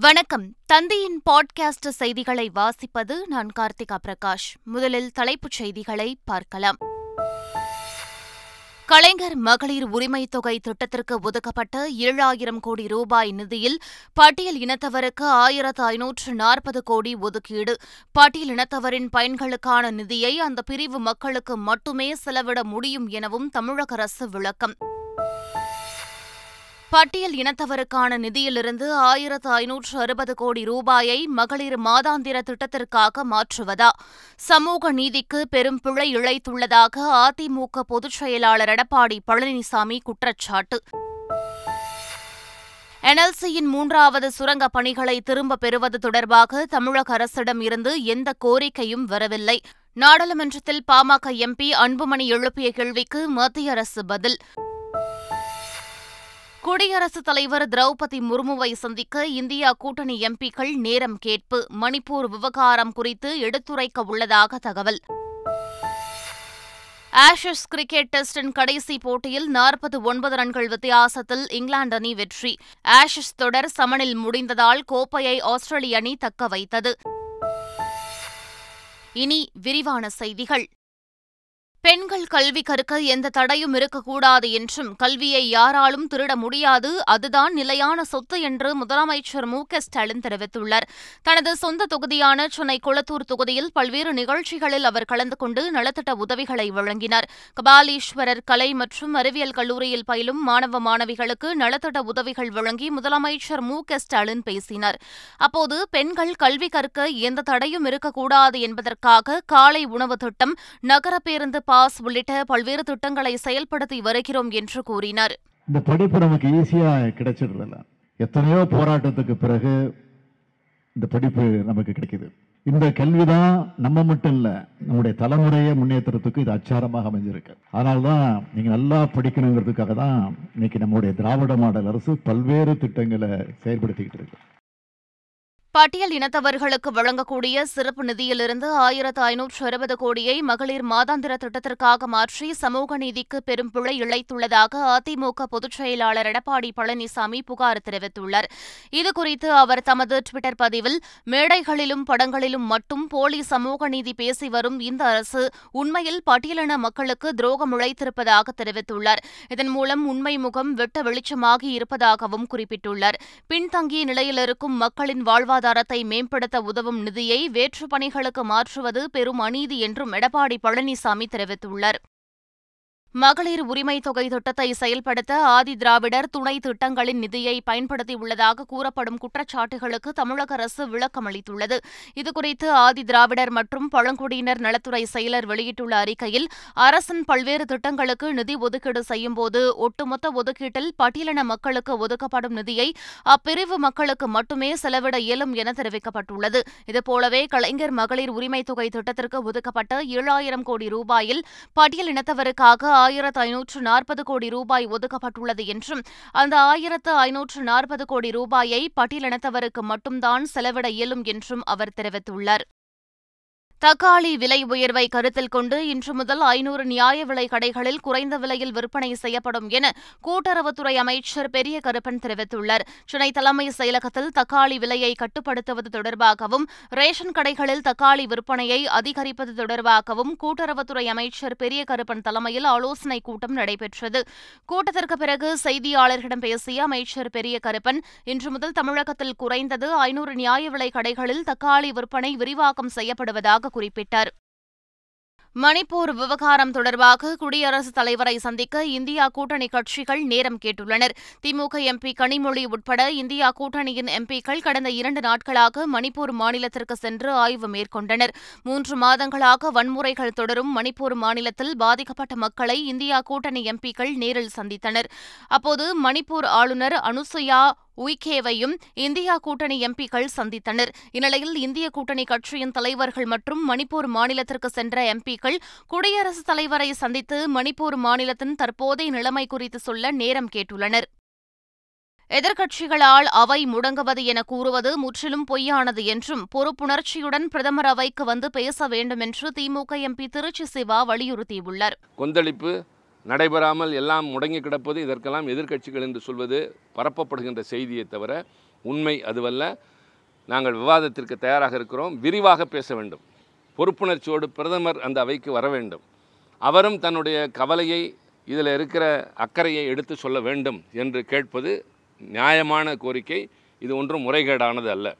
வணக்கம். தந்தையின் பாட்காஸ்ட் செய்திகளை வாசிப்பது நான் கார்த்திகா பிரகாஷ். முதலில் தலைப்புச் செய்திகளை பார்க்கலாம். கலைஞர் மகளிர் உரிமை தொகை திட்டத்திற்கு ஒதுக்கப்பட்ட ஏழாயிரம் கோடி ரூபாய் நிதியில் பட்டியல் இனத்தவருக்கு ஆயிரத்து ஐநூற்று நாற்பது கோடி ஒதுக்கீடு. பட்டியல் இனத்தவரின் பயன்களுக்கான நிதியை அந்த பிரிவு மக்களுக்கு மட்டுமே செலவிட முடியும் எனவும் தமிழக அரசு விளக்கம். பட்டியல் இனத்தவருக்கான நிதியிலிருந்து ஆயிரத்து ஐநூற்று அறுபது கோடி ரூபாயை மகளிர் மாதாந்திர திட்டத்திற்காக மாற்றுவதா? சமூக நீதிக்கு பெரும் பிழை இழைத்துள்ளதாக அதிமுக பொதுச் செயலாளர் எடப்பாடி பழனிசாமி குற்றச்சாட்டு. என்எல்சியின் மூன்றாவது சுரங்கப் பணிகளை திரும்பப் பெறுவது தொடர்பாக தமிழக அரசிடம் இருந்து எந்த கோரிக்கையும் வரவில்லை. நாடாளுமன்றத்தில் பாமக எம்பி அன்புமணி எழுப்பிய கேள்விக்கு மத்திய அரசு பதில். குடியரசுத் தலைவர் திரௌபதி முர்முவை சந்திக்க இந்தியா கூட்டணி எம்பிக்கள் நேரம் கேட்பு மணிப்பூர் விவகாரம் குறித்து எடுத்துரைக்க உள்ளதாக தகவல். ஆஷஸ் கிரிக்கெட் டெஸ்டின் கடைசி போட்டியில் நாற்பது ஒன்பது ரன்கள் வித்தியாசத்தில் இங்கிலாந்து அணி வெற்றி. ஆஷஸ் தொடர் சமனில் முடிந்ததால் கோப்பையை ஆஸ்திரேலிய அணி தக்க வைத்தது. இனி விரிவான செய்திகள். பெண்கள் கல்வி கற்க எந்த தடையும் இருக்கக்கூடாது என்றும் கல்வியை யாராலும் திருட முடியாது. அதுதான் நிலையான சொத்து என்று முதலமைச்சர் மு க ஸ்டாலின் தெரிவித்துள்ளார். தனது சொந்த தொகுதியான சென்னை குளத்தூர் தொகுதியில் பல்வேறு நிகழ்ச்சிகளில் அவர் கலந்து கொண்டு நலத்திட்ட உதவிகளை வழங்கினார். கபாலீஸ்வரர் கலை மற்றும் அறிவியல் கல்லூரியில் பயிலும் மாணவ மாணவிகளுக்கு நலத்திட்ட உதவிகள் வழங்கி முதலமைச்சர் மு க ஸ்டாலின் பேசினார். அப்போது பெண்கள் கல்வி கற்க எந்த தடையும் இருக்கக்கூடாது என்பதற்காக காலை உணவு திட்டம் நகர பேருந்து பாஸ் உள்ளிட்ட பல்வேறு திட்டங்களை செயல்படுத்தி வருகிறோம் என்று கூறினார். இந்த படிப்பு நமக்கு ஈஸியா கிடைச்சிடுறதில்ல. எத்தனையோ போராட்டத்துக்கு பிறகு இந்த படிப்பு நமக்கு கிடைக்குது. இந்த கல்விதான் நம்ம மட்டும் இல்ல நம்முடைய தலைமுறையை முன்னேற்றத்துக்கு இது அச்சாரமாக அமைஞ்சிருக்கு. அதனால தான் நீங்க நல்லா படிக்கணுங்கிறதுக்காக தான் இன்னைக்கு நம்முடைய திராவிட மாடல் அரசு பல்வேறு திட்டங்களை செயல்படுத்திக்கிட்டு இருக்கு. பட்டியல் இனத்தவர்களுக்கு வழங்கக்கூடிய சிறப்பு நிதியிலிருந்து ஆயிரத்து ஐநூற்று அறுபது கோடியை மகளிர் மாதாந்திர திட்டத்திற்காக மாற்றி சமூக நீதிக்கு பெரும் பிழை இழைத்துள்ளதாக அதிமுக பொதுச் செயலாளர் எடப்பாடி பழனிசாமி புகார் தெரிவித்துள்ளார். இதுகுறித்து அவர் தமது டுவிட்டர் பதிவில் மேடைகளிலும் படங்களிலும் மட்டும் போலி சமூக நீதி பேசி வரும் இந்த அரசு உண்மையில் பட்டியலின மக்களுக்கு துரோகம் இழைத்திருப்பதாக தெரிவித்துள்ளார். இதன் மூலம் உண்மை முகம் வெட்ட வெளிச்சமாகி இருப்பதாகவும் குறிப்பிட்டுள்ளார். பின்தங்கிய நிலையில் இருக்கும் மக்களின் வாழ்வாதார பொருளாதாரத்தை மேம்படுத்த உதவும் நிதியை வேற்றுப் பணிகளுக்கு மாற்றுவது பெரும் அநீதி என்றும் எடப்பாடி பழனிசாமி தெரிவித்துள்ளார். மகளிர் உரிமை தொகை திட்டத்தை செயல்படுத்த ஆதி திராவிடர் துணை திட்டங்களின் நிதியை பயன்படுத்தியுள்ளதாக கூறப்படும் குற்றச்சாட்டுகளுக்கு தமிழக அரசு விளக்கம் அளித்துள்ளது. இதுகுறித்து ஆதி திராவிடர் மற்றும் பழங்குடியினர் நலத்துறை செயலர் வெளியிட்டுள்ள அறிக்கையில் அரசின் பல்வேறு திட்டங்களுக்கு நிதி ஒதுக்கீடு செய்யும்போது ஒட்டுமொத்த ஒதுக்கீட்டில் பட்டியலின மக்களுக்கு ஒதுக்கப்படும் நிதியை அப்பிரிவு மக்களுக்கு மட்டுமே செலவிட இயலும் என தெரிவிக்கப்பட்டுள்ளது. இதுபோலவே கலைஞர் மகளிர் உரிமை தொகை திட்டத்திற்கு ஒதுக்கப்பட்ட ஏழாயிரம் கோடி ரூபாயில் பட்டியல் இனத்தவருக்காக ஆயிரத்து ஐநூற்று நாற்பது கோடி ரூபாய் ஒதுக்கப்பட்டுள்ளது என்றும் அந்த ஆயிரத்து ஐநூற்று நாற்பது கோடி ரூபாயை பட்டியலினத்தவருக்கு மட்டும்தான் செலவிட இயலும் என்றும் அவர் தெரிவித்துள்ளார். தக்காளி விலை உயர்வை கருத்தில் கொண்டு இன்று முதல் ஐநூறு நியாய விலை கடைகளில் குறைந்த விலையில் விற்பனை செய்யப்படும் என கூட்டுறவுத்துறை அமைச்சர் பெரிய கருப்பன் தெரிவித்துள்ளார். சென்னை தலைமை செயலகத்தில் தக்காளி விலையை கட்டுப்படுத்துவது தொடர்பாகவும் ரேஷன் கடைகளில் தக்காளி விற்பனையை அதிகரிப்பது தொடர்பாகவும் கூட்டுறவுத்துறை அமைச்சர் பெரிய கருப்பன் தலைமையில் ஆலோசனைக் கூட்டம் நடைபெற்றது. கூட்டத்திற்கு பிறகு செய்தியாளர்களிடம் பேசிய அமைச்சர் பெரிய கருப்பன் இன்று முதல் தமிழகத்தில் குறைந்தது ஐநூறு நியாய விலை கடைகளில் தக்காளி விற்பனை விரிவாக்கம் செய்யப்படுவதாக குறிப்பிட்டார் மணிப்பூர் விவகாரம் தொடர்பாக குடியரசுத் தலைவரை சந்திக்க இந்தியா கூட்டணி கட்சிகள் நேரம் கேட்டுள்ளனர். திமுக எம்பி கனிமொழி உட்பட இந்தியா கூட்டணியின் எம்பிக்கள் கடந்த இரண்டு நாட்களாக மணிப்பூர் மாநிலத்திற்கு சென்று ஆய்வு மேற்கொண்டனர். மூன்று மாதங்களாக வன்முறைகள் தொடரும் மணிப்பூர் மாநிலத்தில் பாதிக்கப்பட்ட மக்களை இந்தியா கூட்டணி எம்பிக்கள் நேரில் சந்தித்தனர். அப்போது மணிப்பூர் ஆளுநர் அனுசுயா உய்கேவையும் இந்தியா கூட்டணி எம்பிக்கள் சந்தித்தனர். இந்நிலையில் இந்திய கூட்டணி கட்சியின் தலைவர்கள் மற்றும் மணிப்பூர் மாநிலத்திற்கு சென்ற எம்பிக்கள் குடியரசுத் தலைவரை சந்தித்து மணிப்பூர் மாநிலத்தின் தற்போதைய நிலைமை குறித்து சொல்ல நேரம் கேட்டுள்ளனர். எதிர்க்கட்சிகளால் அவை முடங்குவது என கூறுவது முற்றிலும் பொய்யானது என்றும் பொறுப்புணர்ச்சியுடன் பிரதமர் அவைக்கு வந்து பேச வேண்டும் என்று திமுக எம்பி திருச்சி சிவா வலியுறுத்தியுள்ளார். கொந்தளிப்பு நடைபெறாமல் எல்லாம் முடங்கி கிடப்பது இதற்கெல்லாம் எதிர்க்கட்சிகள் என்று சொல்வது பரப்பப்படுகின்ற செய்தியை தவிர உண்மை அதுவல்ல. நாங்கள் விவாதத்திற்கு தயாராக இருக்கிறோம். விரிவாக பேச வேண்டும். பொறுப்புணர்ச்சியோடு பிரதமர் அந்த அவைக்கு வர வேண்டும். அவரும் தன்னுடைய கவலையை இதில் இருக்கிற அக்கறையை எடுத்து சொல்ல வேண்டும் என்று கேட்பது நியாயமான கோரிக்கை. இது ஒன்றும் முறைகேடானது அல்ல.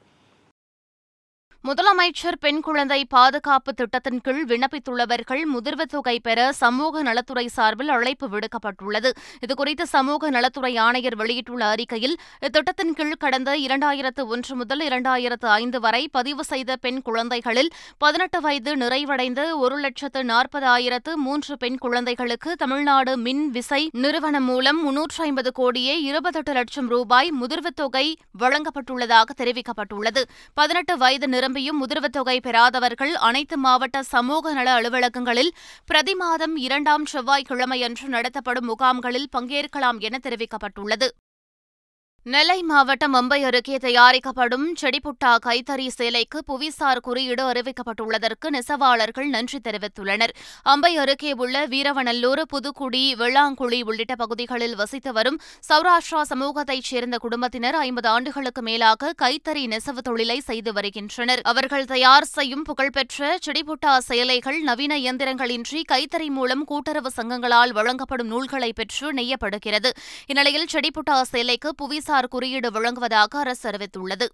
முதலமைச்சர் பெண் குழந்தை பாதுகாப்பு திட்டத்தின் கீழ் விண்ணப்பித்துள்ளவர்கள் முதிர்வு தொகை பெற சமூக நலத்துறை சார்பில் அழைப்பு விடுக்கப்பட்டுள்ளது. இதுகுறித்து சமூக நலத்துறை ஆணையர் வெளியிட்டுள்ள அறிக்கையில் இத்திட்டத்தின் கீழ் கடந்த இரண்டாயிரத்து ஒன்று முதல் இரண்டாயிரத்து ஐந்து வரை பதிவு செய்த பெண் குழந்தைகளில் பதினெட்டு வயது நிறைவடைந்து ஒரு லட்சத்து நாற்பதாயிரத்து மூன்று பெண் குழந்தைகளுக்கு தமிழ்நாடு மின் விசை நிறுவனம் மூலம் முன்னூற்று ஐம்பது கோடியே இருபத்தெட்டு லட்சம் ரூபாய் முதிர்வுத் தொகை வழங்கப்பட்டுள்ளதாக தெரிவிக்கப்பட்டுள்ளது. பதினெட்டு வயது நிரம்பியும் முதிர்வுத் தொகை பெறாதவர்கள் அனைத்து மாவட்ட சமூக நல அலுவலகங்களில் பிரதி மாதம் இரண்டாம் செவ்வாய்க்கிழமையன்று நடத்தப்படும் முகாம்களில் பங்கேற்கலாம் என தெரிவிக்கப்பட்டுள்ளது. நெல்லை மாவட்டம் மும்பை அருகே தயாரிக்கப்படும் செடிபுட்டா கைத்தறி சேலைக்கு புவிசார் குறியீடு அறிவிக்கப்பட்டுள்ளதற்கு நெசவாளர்கள் நன்றி தெரிவித்துள்ளனர். அம்பை அருகே உள்ள வீரவநல்லூர் புதுக்குடி வெள்ளாங்குழி உள்ளிட்ட பகுதிகளில் வசித்து வரும் சௌராஷ்டிரா சமூகத்தைச் சேர்ந்த குடும்பத்தினர் ஐம்பது ஆண்டுகளுக்கு மேலாக கைத்தறி நெசவு தொழிலை செய்து வருகின்றனர். அவர்கள் தயார் செய்யும் புகழ்பெற்ற செடிபுட்டா சேலைகள் நவீன இயந்திரங்களின்றி கைத்தறி மூலம் கூட்டுறவு சங்கங்களால் வழங்கப்படும் நூல்களை பெற்று நெய்யப்படுகிறது. இந்நிலையில் செடிபுட்டா சேலைக்கு புவிசார் குறியீடு வழங்குவதாக அரசு அறிவித்துள்ளது.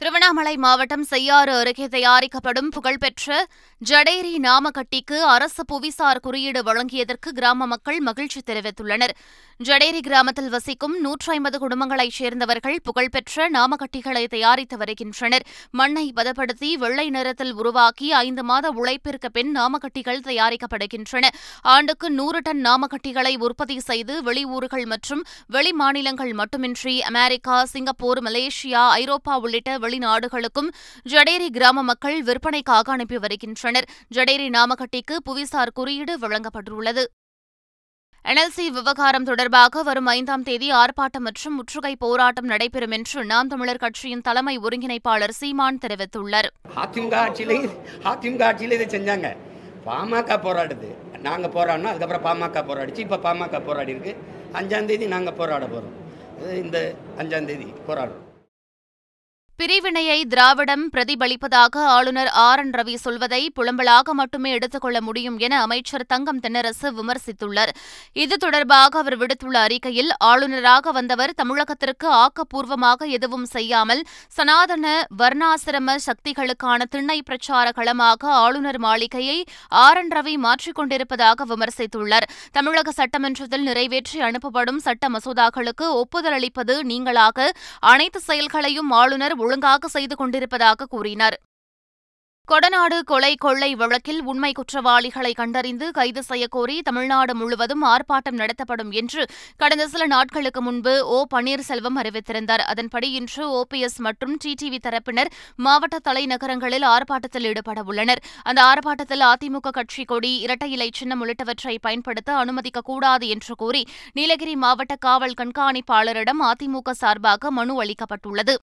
திருவண்ணாமலை மாவட்டம் செய்யாறு அருகே தயாரிக்கப்படும் புகழ்பெற்ற ஜடேரி நாமக்கட்டிக்கு அரசு புவிசார் குறியீடு வழங்கியதற்கு கிராம மக்கள் மகிழ்ச்சி தெரிவித்துள்ளனர். ஜடேரி கிராமத்தில் வசிக்கும் நூற்றி ஐம்பது குடும்பங்களைச் சேர்ந்தவர்கள் புகழ்பெற்ற நாமக்கட்டிகளை தயாரித்து வருகின்றனர். மண்ணை பதப்படுத்தி வெள்ளை நிறத்தில் உருவாக்கி ஐந்து மாத உழைப்பிற்கு பின் நாமக்கட்டிகள் தயாரிக்கப்படுகின்றன. ஆண்டுக்கு நூறு டன் நாமக்கட்டிகளை உற்பத்தி செய்து வெளியூர்கள் மற்றும் வெளிமாநிலங்கள் மட்டுமின்றி அமெரிக்கா சிங்கப்பூர் மலேசியா ஐரோப்பா உள்ளிட்ட வெளிநாடுகளுக்கும் ஜடேரி கிராம மக்கள் விற்பனைக்காக அனுப்பி வருகின்றனர். ஜடேரி நாமக்கட்டிக்கு புவிசார் குறியீடு வழங்கப்பட்டுள்ளது. என்எல்சி விவகாரம் தொடர்பாக வரும் ஐந்தாம் தேதி ஆர்ப்பாட்டம் மற்றும் முற்றுகை போராட்டம் நடைபெறும் என்று நாம் தமிழர் கட்சியின் தலைமை ஒருங்கிணைப்பாளர் சீமான் தெரிவித்துள்ளார். அதிமுக ஆட்சியில அதிமுக ஆட்சியில இதை செஞ்சாங்க. பாமக போராடுது. நாங்கள் போராடினோம் அதுக்கப்புறம் பாமக போராடிச்சு. இப்போ பாமக போராடி இருக்கு. அஞ்சாம் தேதி நாங்கள் போராட போகிறோம் இந்த அஞ்சாம் தேதி போராடுறோம். பிரிவினையை திராவிடம் பிரதிபலிப்பதாக ஆளுநர் ஆர். என். ரவி சொல்வதை புலம்பலாக மட்டுமே எடுத்துக்கொள்ள முடியும் என அமைச்சர் தங்கம் தென்னரசு விமர்சித்துள்ளார். இது தொடர்பாக அவர் விடுத்துள்ள அறிக்கையில் ஆளுநராக வந்தவர் தமிழகத்திற்கு ஆக்கப்பூர்வமாக எதுவும் செய்யாமல் சனாதன வர்ணாசிரம சக்திகளுக்கான திண்ணை பிரச்சார களமாக ஆளுநர் மாளிகையை ஆர். என். ரவி மாற்றிக்கொண்டிருப்பதாக விமர்சித்துள்ளார். தமிழக சட்டமன்றத்தில் நிறைவேற்றி அனுப்பப்படும் சட்ட மசோதாக்களுக்கு ஒப்புதல் அளிப்பது நீங்களாக அனைத்து செயல்களையும் ஆளுநர் ஒழுங்காக செய்து கொண்டிருப்பதாக கூறினார். கொடநாடு கொலை கொள்ளை வழக்கில் உண்மை குற்றவாளிகளை கண்டறிந்து கைது செய்யக்கோரி தமிழ்நாடு முழுவதும் ஆர்ப்பாட்டம் நடத்தப்படும் என்று கடந்த சில நாட்களுக்கு முன்பு ஓ. பன்னீர்செல்வம் அறிவித்திருந்தார். அதன்படி இன்று ஓபிஎஸ் மற்றும் டிடிவி தரப்பினர் மாவட்ட தலைநகரங்களில் ஆர்ப்பாட்டத்தில் ஈடுபட உள்ளனர். அந்த ஆர்ப்பாட்டத்தில் அதிமுக கட்சி கொடி இரட்டை இலை சின்னம் உள்ளிட்டவற்றை பயன்படுத்த அனுமதிக்கக்கூடாது என்று கூறி நீலகிரி மாவட்ட காவல் கண்காணிப்பாளரிடம் அதிமுக சார்பாக மனு அளிக்கப்பட்டுள்ளது.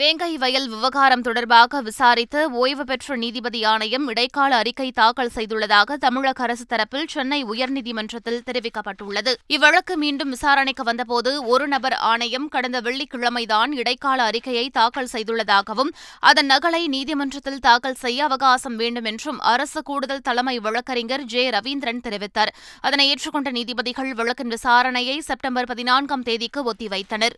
வேங்கை வயல் விவகாரம் தொடர்பாக விசாரித்த ஓய்வு பெற்ற நீதிபதி ஆணையம் இடைக்கால அறிக்கை தாக்கல் செய்துள்ளதாக தமிழக அரசு தரப்பில் சென்னை உயர்நீதிமன்றத்தில் தெரிவிக்கப்பட்டுள்ளது. இவ்வழக்கு மீண்டும் விசாரணைக்கு வந்தபோது ஒரு நபர் ஆணையம் கடந்த வெள்ளிக்கிழமைதான் இடைக்கால அறிக்கையை தாக்கல் செய்துள்ளதாகவும் அதன் நகலை நீதிமன்றத்தில் தாக்கல் செய்ய அவகாசம் வேண்டும் என்றும் அரசு கூடுதல் தலைமை வழக்கறிஞர் ஜே. ரவீந்திரன் தெரிவித்தார். அதனை ஏற்றுக்கொண்ட நீதிபதிகள் வழக்கின் விசாரணையை செப்டம்பர் பதினான்காம் தேதிக்கு ஒத்திவைத்தனர்.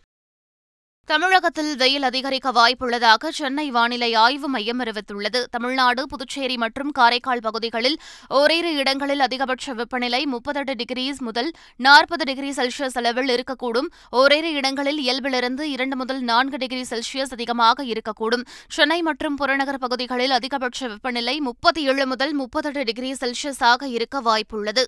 தமிழகத்தில் வெயில் அதிகரிக்க வாய்ப்புள்ளதாக சென்னை வானிலை ஆய்வு மையம் அறிவித்துள்ளது. தமிழ்நாடு புதுச்சேரி மற்றும் காரைக்கால் பகுதிகளில் ஓரிரு இடங்களில் அதிகபட்ச வெப்பநிலை முப்பத்தெட்டு டிகிரி முதல் நாற்பது டிகிரி செல்சியஸ் அளவில் இருக்கக்கூடும். ஓரிரு இடங்களில் இயல்பிலிருந்து இரண்டு முதல் நான்கு டிகிரி செல்சியஸ் அதிகமாக இருக்கக்கூடும். சென்னை மற்றும் புறநகர் பகுதிகளில் அதிகபட்ச வெப்பநிலை முப்பத்தி ஏழு முதல் முப்பத்தெட்டு டிகிரி செல்சியஸாக இருக்க வாய்ப்புள்ளது.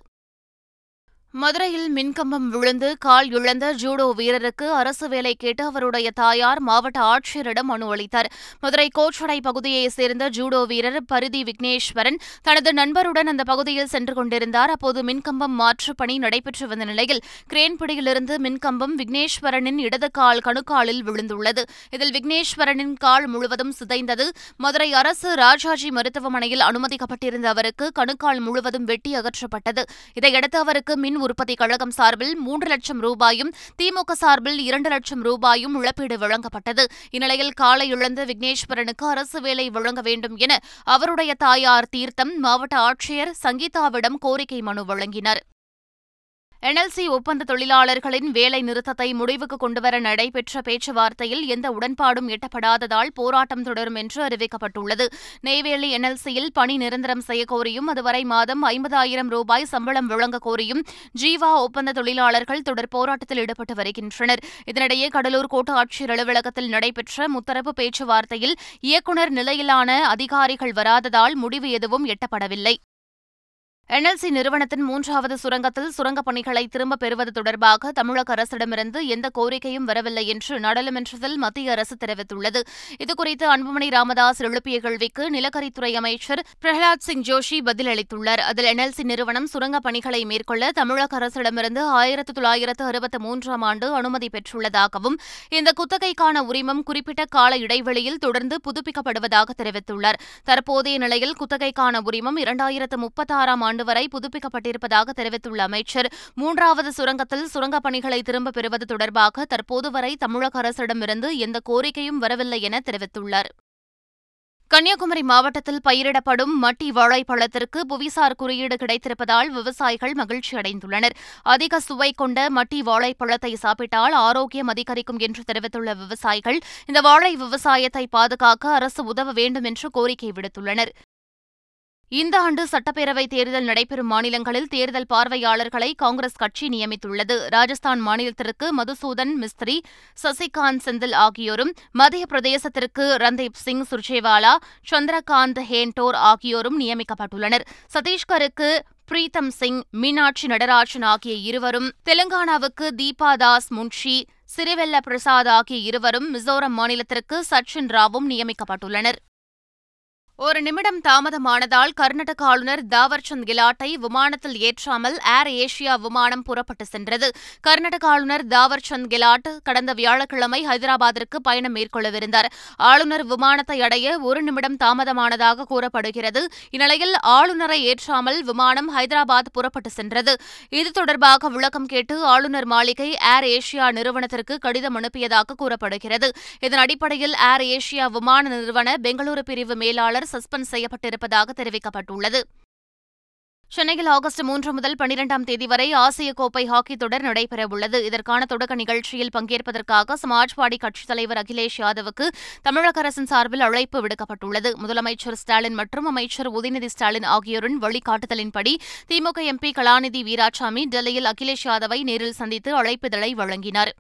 மதுரையில் மின்கம்பம் விழுந்து கால் இழந்த ஜூடோ வீரருக்கு அரசு வேலை கேட்டு அவருடைய தாயார் மாவட்ட ஆட்சியரிடம் மனு அளித்தார். மதுரை கோச்சடை பகுதியைச் சேர்ந்த ஜூடோ வீரர் பரிதி விக்னேஸ்வரன் தனது நண்பருடன் அந்த பகுதியில் சென்று கொண்டிருந்தார். அப்போது மின்கம்பம் மாற்று பணி நடைபெற்று வந்த நிலையில் கிரேன் பிடியிலிருந்து மின்கம்பம் விக்னேஸ்வரனின் இடது கால் கணுக்காலில் விழுந்துள்ளது. இதில் விக்னேஸ்வரனின் கால் முழுவதும் சிதைந்தது. மதுரை அரசு ராஜாஜி மருத்துவமனையில் அனுமதிக்கப்பட்டிருந்த அவருக்கு கணுக்கால் முழுவதும் வெட்டி அகற்றப்பட்டது. இதையடுத்து அவருக்கு மின் உற்பத்தி கழகம் சார்பில் மூன்று லட்சம் ரூபாயும் திமுக சார்பில் இரண்டு லட்சம் ரூபாயும் இழப்பீடு வழங்கப்பட்டது. இந்நிலையில் காலை இழந்த விக்னேஸ்வரனுக்கு அரசு வேலை வழங்க வேண்டும் என அவருடைய தாயார் தீர்த்தம் மாவட்ட ஆட்சியர் சங்கீதாவிடம் கோரிக்கை மனு வழங்கினர். என்எல்சி ஒப்பந்த தொழிலாளர்களின் வேலை நிறுத்தத்தை முடிவுக்கு கொண்டுவர நடைபெற்ற பேச்சுவார்த்தையில் எந்த உடன்பாடும் எட்டப்படாததால் போராட்டம் தொடரும் என்று அறிவிக்கப்பட்டுள்ளது. நெய்வேலி என்எல்சியில் பணி நிரந்தரம் செய்யக்கோரியும் அதுவரை மாதம் ஐம்பதாயிரம் ரூபாய் சம்பளம் வழங்க கோரியும் ஜீவா ஒப்பந்த தொழிலாளர்கள் தொடர் போராட்டத்தில் ஈடுபட்டு வருகின்றனர். இதனிடையே கடலூர் கோட்ட ஆட்சியர் அலுவலகத்தில் நடைபெற்ற முத்தரப்பு பேச்சுவார்த்தையில் இயக்குநர் நிலையிலான அதிகாரிகள் வராததால் முடிவு எதுவும் எட்டப்படவில்லை. என்எல்சி நிறுவனத்தின் மூன்றாவது சுரங்கத்தில் சுரங்கப் பணிகளை திரும்பப் பெறுவது தொடர்பாக தமிழக அரசிடமிருந்து எந்த கோரிக்கையும் வரவில்லை என்று நாடாளுமன்றத்தில் மத்திய அரசு தெரிவித்துள்ளது. இதுகுறித்து அன்புமணி ராமதாஸ் எழுப்பிய கேள்விக்கு நிலக்கரித்துறை அமைச்சர் பிரஹலாத் சிங் ஜோஷி பதிலளித்துள்ளார். அதில் என்எல்சி நிறுவனம் சுரங்கப் பணிகளை மேற்கொள்ள தமிழக அரசிடமிருந்து ஆயிரத்து தொள்ளாயிரத்து அறுபத்து மூன்றாம் ஆண்டு அனுமதி பெற்றுள்ளதாகவும் இந்த குத்தகைக்கான உரிமம் குறிப்பிட்ட கால இடைவெளியில் தொடர்ந்து புதுப்பிக்கப்படுவதாக தெரிவித்துள்ளார். தற்போதைய நிலையில் குத்தகைக்கான உரிமம் இரண்டாயிரத்து முப்பத்தாறாம் ஆண்டு வரை புதுப்பிக்கப்பட்டிருப்பதாக தெரிவித்துள்ள அமைச்சர் மூன்றாவது சுரங்கத்தில் சுரங்கப் பணிகளை திரும்பப் பெறுவது தொடர்பாக தற்போது வரை தமிழக அரசிடமிருந்து எந்த கோரிக்கையும் வரவில்லை என தெரிவித்துள்ளார். கன்னியாகுமரி மாவட்டத்தில் பயிரிடப்படும் மட்டி வாழைப்பழத்திற்கு புவிசார் குறியீடு கிடைத்திருப்பதால் விவசாயிகள் மகிழ்ச்சி அடைந்துள்ளனர். அதிக சுவை கொண்ட மட்டி வாழைப்பழத்தை சாப்பிட்டால் ஆரோக்கியம் அதிகரிக்கும் என்று தெரிவித்துள்ள விவசாயிகள் இந்த வாழை விவசாயத்தை பாதுகாக்க அரசு உதவ வேண்டும் என்று கோரிக்கை விடுத்துள்ளனர். இந்த ஆண்டு சட்டப்பேரவைத் தேர்தல் நடைபெறும் மாநிலங்களில் தேர்தல் பார்வையாளர்களை காங்கிரஸ் கட்சி நியமித்துள்ளது. ராஜஸ்தான் மாநிலத்திற்கு மதுசூதன் மிஸ்திரி சசிகாந்த் செந்தில் ஆகியோரும் மத்திய பிரதேசத்திற்கு ரந்தீப் சிங் சுர்ஜேவாலா சந்திரகாந்த் ஹேண்டோர் ஆகியோரும் நியமிக்கப்பட்டுள்ளனர். சத்தீஸ்கருக்கு பிரீத்தம் சிங் மீனாட்சி நடராஜன் ஆகிய இருவரும் தெலுங்கானாவுக்கு தீபா தாஸ் முன்ஷி சிறிவெல்ல பிரசாத் ஆகிய இருவரும் மிசோரம் மாநிலத்திற்கு சச்சின் ராவும் நியமிக்கப்பட்டுள்ளனர். ஒரு நிமிடம் தாமதமானதால் கர்நாடக ஆளுநர் தாவர்சந்த் கெலாட்டை விமானத்தில் ஏற்றாமல் ஏர் ஏஷியா விமானம் புறப்பட்டு சென்றது. கர்நாடக ஆளுநர் தாவர்சந்த் கெலாட் கடந்த வியாழக்கிழமை ஹைதராபாத்திற்கு பயணம் மேற்கொள்ளவிருந்தார். ஆளுநர் விமானத்தை அடைய ஒரு நிமிடம் தாமதமானதாக கூறப்படுகிறது. இந்நிலையில் ஆளுநரை ஏற்றாமல் விமானம் ஹைதராபாத் புறப்பட்டு சென்றது. இது தொடர்பாக விளக்கம் கேட்டு ஆளுநர் மாளிகை ஏர் ஏஷியா நிறுவனத்திற்கு கடிதம் அனுப்பியதாக கூறப்படுகிறது. இதன் அடிப்படையில் ஏர் ஏஷியா விமான நிறுவன பெங்களூரு பிரிவு மேலாளர் சஸ்பெண்ட் செய்யப்பட்டிருப்பதாக தெரிவிக்கப்பட்டுள்ளது. சென்னையில் ஆகஸ்ட் மூன்று முதல் பனிரெண்டாம் தேதி வரை ஆசிய கோப்பை ஹாக்கி தொடர் நடைபெறவுள்ளது. இதற்கான தொடக்க நிகழ்ச்சியில் பங்கேற்பதற்காக சமாஜ்வாடி கட்சித் தலைவர் அகிலேஷ் யாதவுக்கு தமிழக அரசின் சார்பில் அழைப்பு விடுக்கப்பட்டுள்ளது. முதலமைச்சர் ஸ்டாலின் மற்றும் அமைச்சர் உதயநிதி ஸ்டாலின் ஆகியோரின் வழிகாட்டுதலின்படி திமுக எம்பி கலாநிதி வீராசாமி டெல்லியில் அகிலேஷ் யாதவை நேரில் சந்தித்து அழைப்பிதழை வழங்கினார்.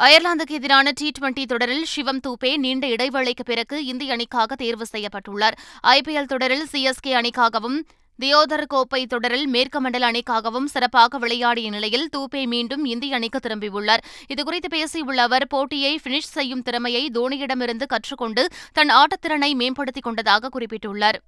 அயர்லாந்துக்கு எதிரான டி டுவெண்டி தொடரில் சிவம் தூபே நீண்ட இடைவேளைக்கு பிறகு இந்திய அணிக்காக தேர்வு செய்யப்பட்டுள்ளார். ஐபிஎல் தொடரில் சிஎஸ்கே அணிக்காகவும் தியோதர் கோப்பை தொடரில் மேற்கு மண்டல அணிக்காகவும் சிறப்பாக விளையாடிய நிலையில் தூபே மீண்டும் இந்திய அணிக்கு திரும்பியுள்ளார். இதுகுறித்து பேசியுள்ள அவர் போட்டியை பினிஷ் செய்யும் திறமையை தோனியிடமிருந்து கற்றுக்கொண்டு தன் ஆட்டத்திறனை மேம்படுத்திக் கொண்டதாக குறிப்பிட்டுள்ளார்.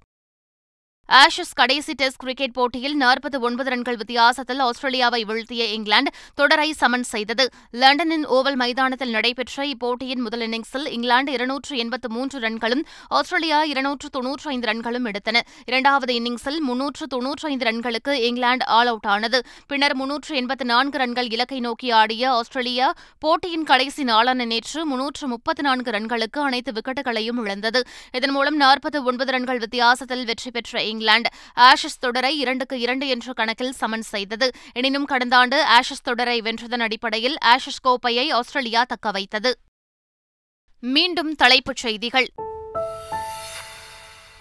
ஆஷஸ் கடைசி டெஸ்ட் கிரிக்கெட் போட்டியில் நாற்பத்தி ஒன்பது ரன்கள் வித்தியாசத்தில் ஆஸ்திரேலியாவை வீழ்த்திய இங்கிலாந்து தொடரை சமன் செய்தது. லண்டனின் ஓவல் மைதானத்தில் நடைபெற்ற இப்போட்டியின் முதல் இன்னிங்ஸில் இங்கிலாந்து இருநூற்று எண்பத்து மூன்று ரன்களும் ஆஸ்திரேலியா இருநூற்று தொன்னூற்று ஐந்து ரன்களும் எடுத்தன. இரண்டாவது இன்னிங்ஸில் முன்னூற்று தொன்னூற்று ஐந்து ரன்களுக்கு இங்கிலாந்து ஆல் அவுட் ஆனது. பின்னர் முன்னூற்று எண்பத்து நான்கு ரன்கள் இலக்கை நோக்கி ஆடிய ஆஸ்திரேலியா போட்டியின் கடைசி நாளான நேற்று முன்னூற்று முப்பத்து நான்கு ரன்களுக்கு அனைத்து விக்கெட்டுகளையும் இழந்தது. இதன் மூலம் நாற்பத்தி ஒன்பது ரன்கள் வித்தியாசத்தில் வெற்றி பெற்ற இங்கிலாந்து இங்கிலாந்து. ஆஷஸ் தொடரை இரண்டுக்கு இரண்டு என்ற கணக்கில் சமன் செய்தது. எனினும் கடந்த ஆண்டு ஆஷஸ் தொடரை வென்றதன் அடிப்படையில் ஆஷஸ் கோப்பையை ஆஸ்திரேலியா தக்கவைத்தது மீண்டும் தலைப்புச் செய்திகள்.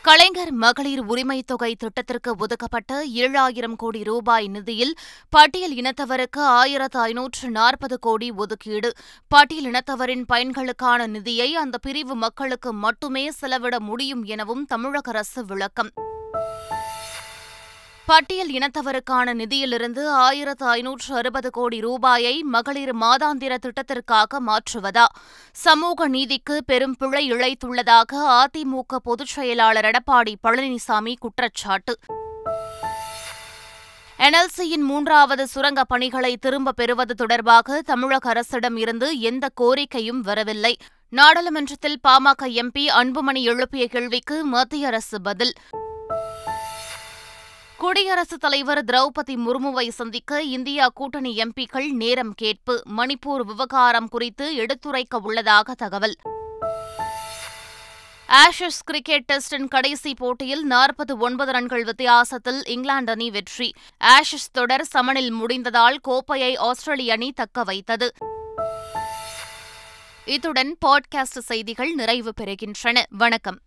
கலைஞர் மகளிர் உரிமைத் தொகை திட்டத்திற்கு ஒதுக்கப்பட்ட ஏழாயிரம் கோடி ரூபாய் நிதியில் பட்டியல் இனத்தவருக்கு ஆயிரத்து ஐநூற்று நாற்பது கோடி ஒதுக்கீடு. பட்டியல் இனத்தவரின் பயன்களுக்கான நிதியை அந்த பிரிவு மக்களுக்கு மட்டுமே செலவிட முடியும் எனவும் தமிழக அரசு விளக்கம். பட்டியல் இனத்தவருக்கான நிதியிலிருந்து ஆயிரத்து ஐநூற்று அறுபது கோடி ரூபாயை மகளிர் மாதாந்திர திட்டத்திற்காக மாற்றுவதா? சமூக நீதிக்கு பெரும் பிழை இழைத்துள்ளதாக அதிமுக பொதுச் செயலாளர் எடப்பாடி பழனிசாமி குற்றச்சாட்டு. என்எல்சியின் மூன்றாவது சுரங்கப் பணிகளை திரும்பப் பெறுவது தொடர்பாக தமிழக அரசிடம் இருந்து எந்த கோரிக்கையும் வரவில்லை. நாடாளுமன்றத்தில் பாமக எம்பி அன்புமணி எழுப்பிய கேள்விக்கு மத்திய அரசு பதில். குடியரசுத் தலைவர் திரௌபதி முர்முவை சந்திக்க இந்தியா கூட்டணி எம்பிக்கள் நேரம் கேட்பு. மணிப்பூர் விவகாரம் குறித்து எடுத்துரைக்க உள்ளதாக தகவல். ஆஷஸ் கிரிக்கெட் டெஸ்டின் கடைசி போட்டியில் நாற்பது ஒன்பது ரன்கள் வித்தியாசத்தில் இங்கிலாந்து அணி வெற்றி. ஆஷஸ் தொடர் சமனில் முடிந்ததால் கோப்பையை ஆஸ்திரேலிய அணி தக்க வைத்தது. இத்துடன் பாட்காஸ்ட் செய்திகள் நிறைவு பெறுகின்றன. வணக்கம்.